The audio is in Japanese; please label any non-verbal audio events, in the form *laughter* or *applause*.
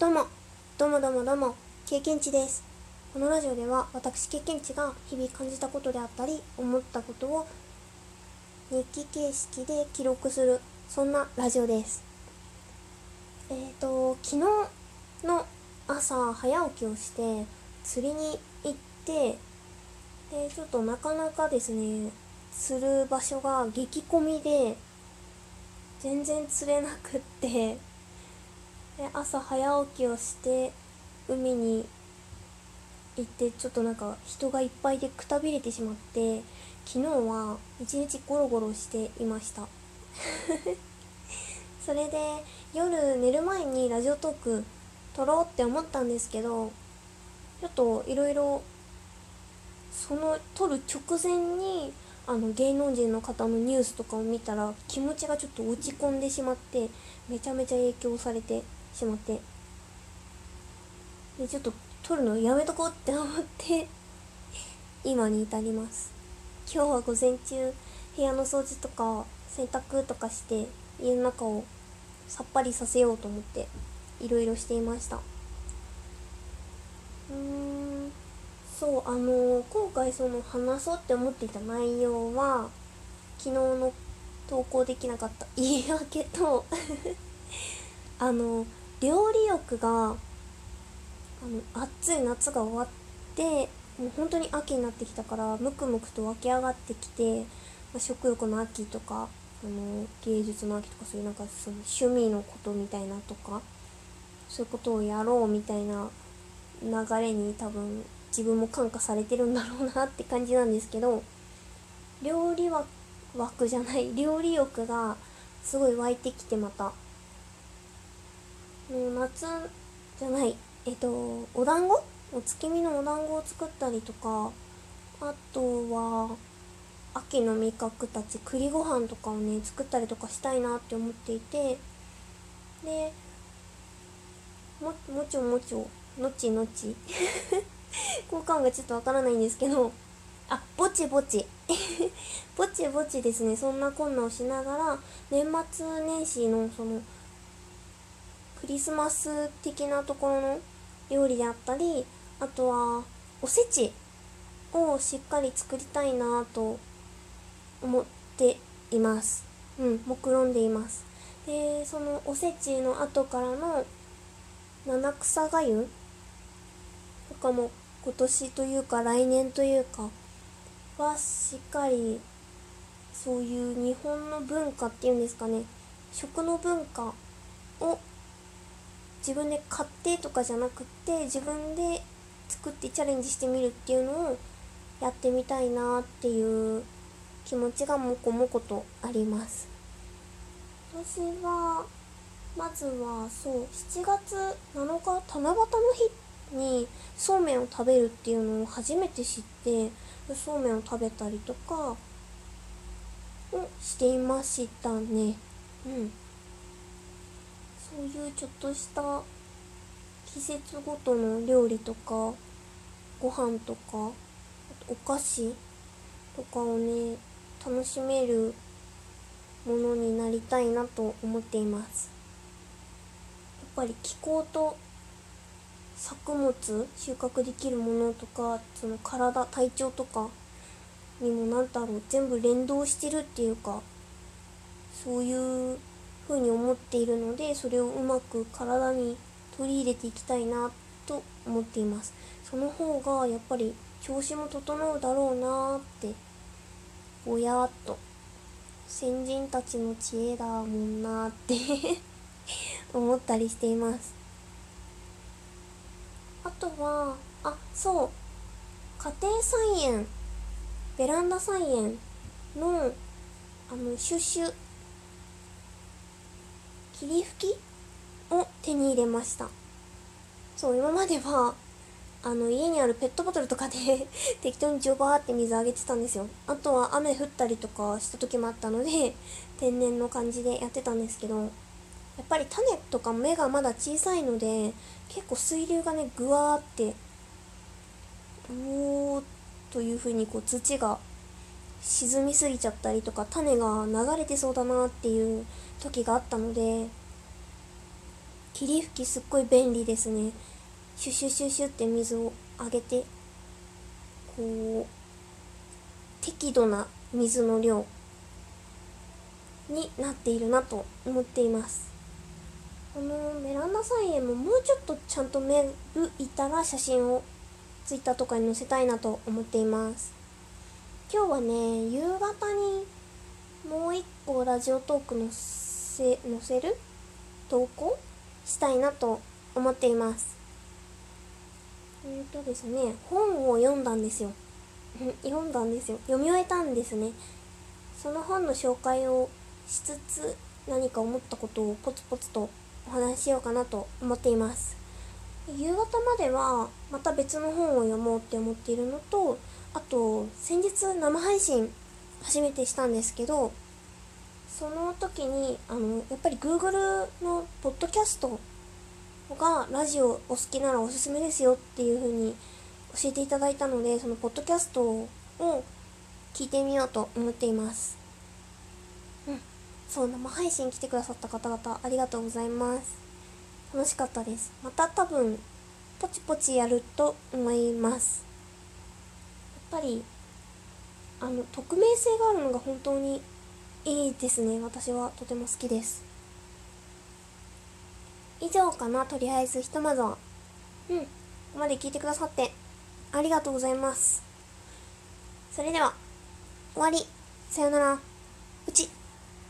どうも、どうもどうもどうも、経験値です。このラジオでは私経験値が日々感じたことであったり、思ったことを日記形式で記録する、そんなラジオです。えーと、昨日の朝早起きをして釣りに行って、で、ちょっとなかなかですね、釣る場所が激混みで、全然釣れなくって、で朝早起きをして海に行ってちょっとなんか人がいっぱいでくたびれてしまって昨日は一日ゴロゴロしていました。*laughs* それで夜寝る前にラジオトーク撮ろうって思ったんですけどちょっといろいろその撮る直前にあの芸能人の方のニュースとかを見たら気持ちがちょっと落ち込んでしまってめちゃめちゃ影響されて。しまって。でちょっと撮るのやめとこうって思って今に至ります。今日は午前中部屋の掃除とか洗濯とかして家の中をさっぱりさせようと思っていろいろしていました。うーん。そうあの今回その話そうって思っていた内容は昨日の投稿できなかった。言い訳と *laughs* あの料理欲があの暑い夏が終わってもう本当に秋になってきたからムクムクと湧き上がってきて、まあ食欲の秋とかあの芸術の秋とかそういうなんかその趣味のことみたいなとかそういうことをやろうみたいな流れに多分自分も感化されてるんだろうなって感じなんですけど料理枠枠じゃない。料理欲がすごい湧いてきてまた。もう夏じゃない。えっとお団子？お月見のお団子を作ったりとかあとは秋の味覚たち栗ご飯とかをね作ったりとかしたいなって思っていてでももちょもちょのちのち。*laughs* 交換がちょっとわからないんですけどあぼちぼち。*laughs* ぼちぼちですね。そんなこんなをしながら年末年始のそのクリスマス的なところの料理であったりあとはおせちをしっかり作りたいなと思っています。うん目論んでいます。でそのおせちの後からの七草がゆとかも今年というか来年というかはしっかりそういう日本の文化っていうんですかね食の文化を自分で買ってとかじゃなくって自分で作ってチャレンジしてみるっていうのをやってみたいなっていう気持ちがもこもことあります。私はまずはそう7月7日七夕の日にそうめんを食べるっていうのを初めて知ってそうめんを食べたりとかをしていましたね。うん。そういうちょっとした季節ごとの料理とかご飯とかお菓子とかをね楽しめるものになりたいなと思っています。やっぱり気候と作物収穫できるものとかその体体調とかにも何だろう全部連動してるっていうかそういう風に思っているのでそれをうまく体に取り入れていきたいなと思っています。その方がやっぱり調子も整うだろうなってぼやっと先人たちの知恵だもんなって *laughs* 思ったりしています。あとはあそう。家庭菜園ベランダ菜園のあのシュシュ霧吹きを手に入れました。そう今まではあの家にあるペットボトルとかで *laughs* 適当にジョバーって水あげてたんですよ。あとは雨降ったりとかした時もあったので天然の感じでやってたんですけどやっぱり種とか芽がまだ小さいので結構水流がねぐわーってうおーという風にこう土が沈みすぎちゃったりとか種が流れてそうだなっていう時があったので霧吹きすっごい便利ですね。シュシュシュシュって水をあげてこう適度な水の量になっているなと思っています。このベランダ菜園ももうちょっとちゃんと芽吹いたら写真をツイッターとかに載せたいなと思っています。今日はね夕方にもう一個ラジオトーク載せ載せる投稿したいなと思っています。えっ、ー、とですね本を読んだんですよ。*laughs* 読んだんですよ。読み終えたんですね。その本の紹介をしつつ何か思ったことをポツポツとお話ししようかなと思っています。夕方まではまた別の本を読もうって思っているのとあと先日生配信初めてしたんですけどその時にあのやっぱり Google のポッドキャストがラジオお好きならおすすめですよっていう風に教えていただいたのでそのポッドキャストを聞いてみようと思っています。うん。そう生配信来てくださった方々ありがとうございます。楽しかったです。また多分ポチポチやると思います。ぱりあの匿名性があるのが本当にいいですね。私はとても好きです。以上かな。とりあえずひとまずは。うん。ここまで聞いてくださってありがとうございます。それでは終わり。さよなら。うち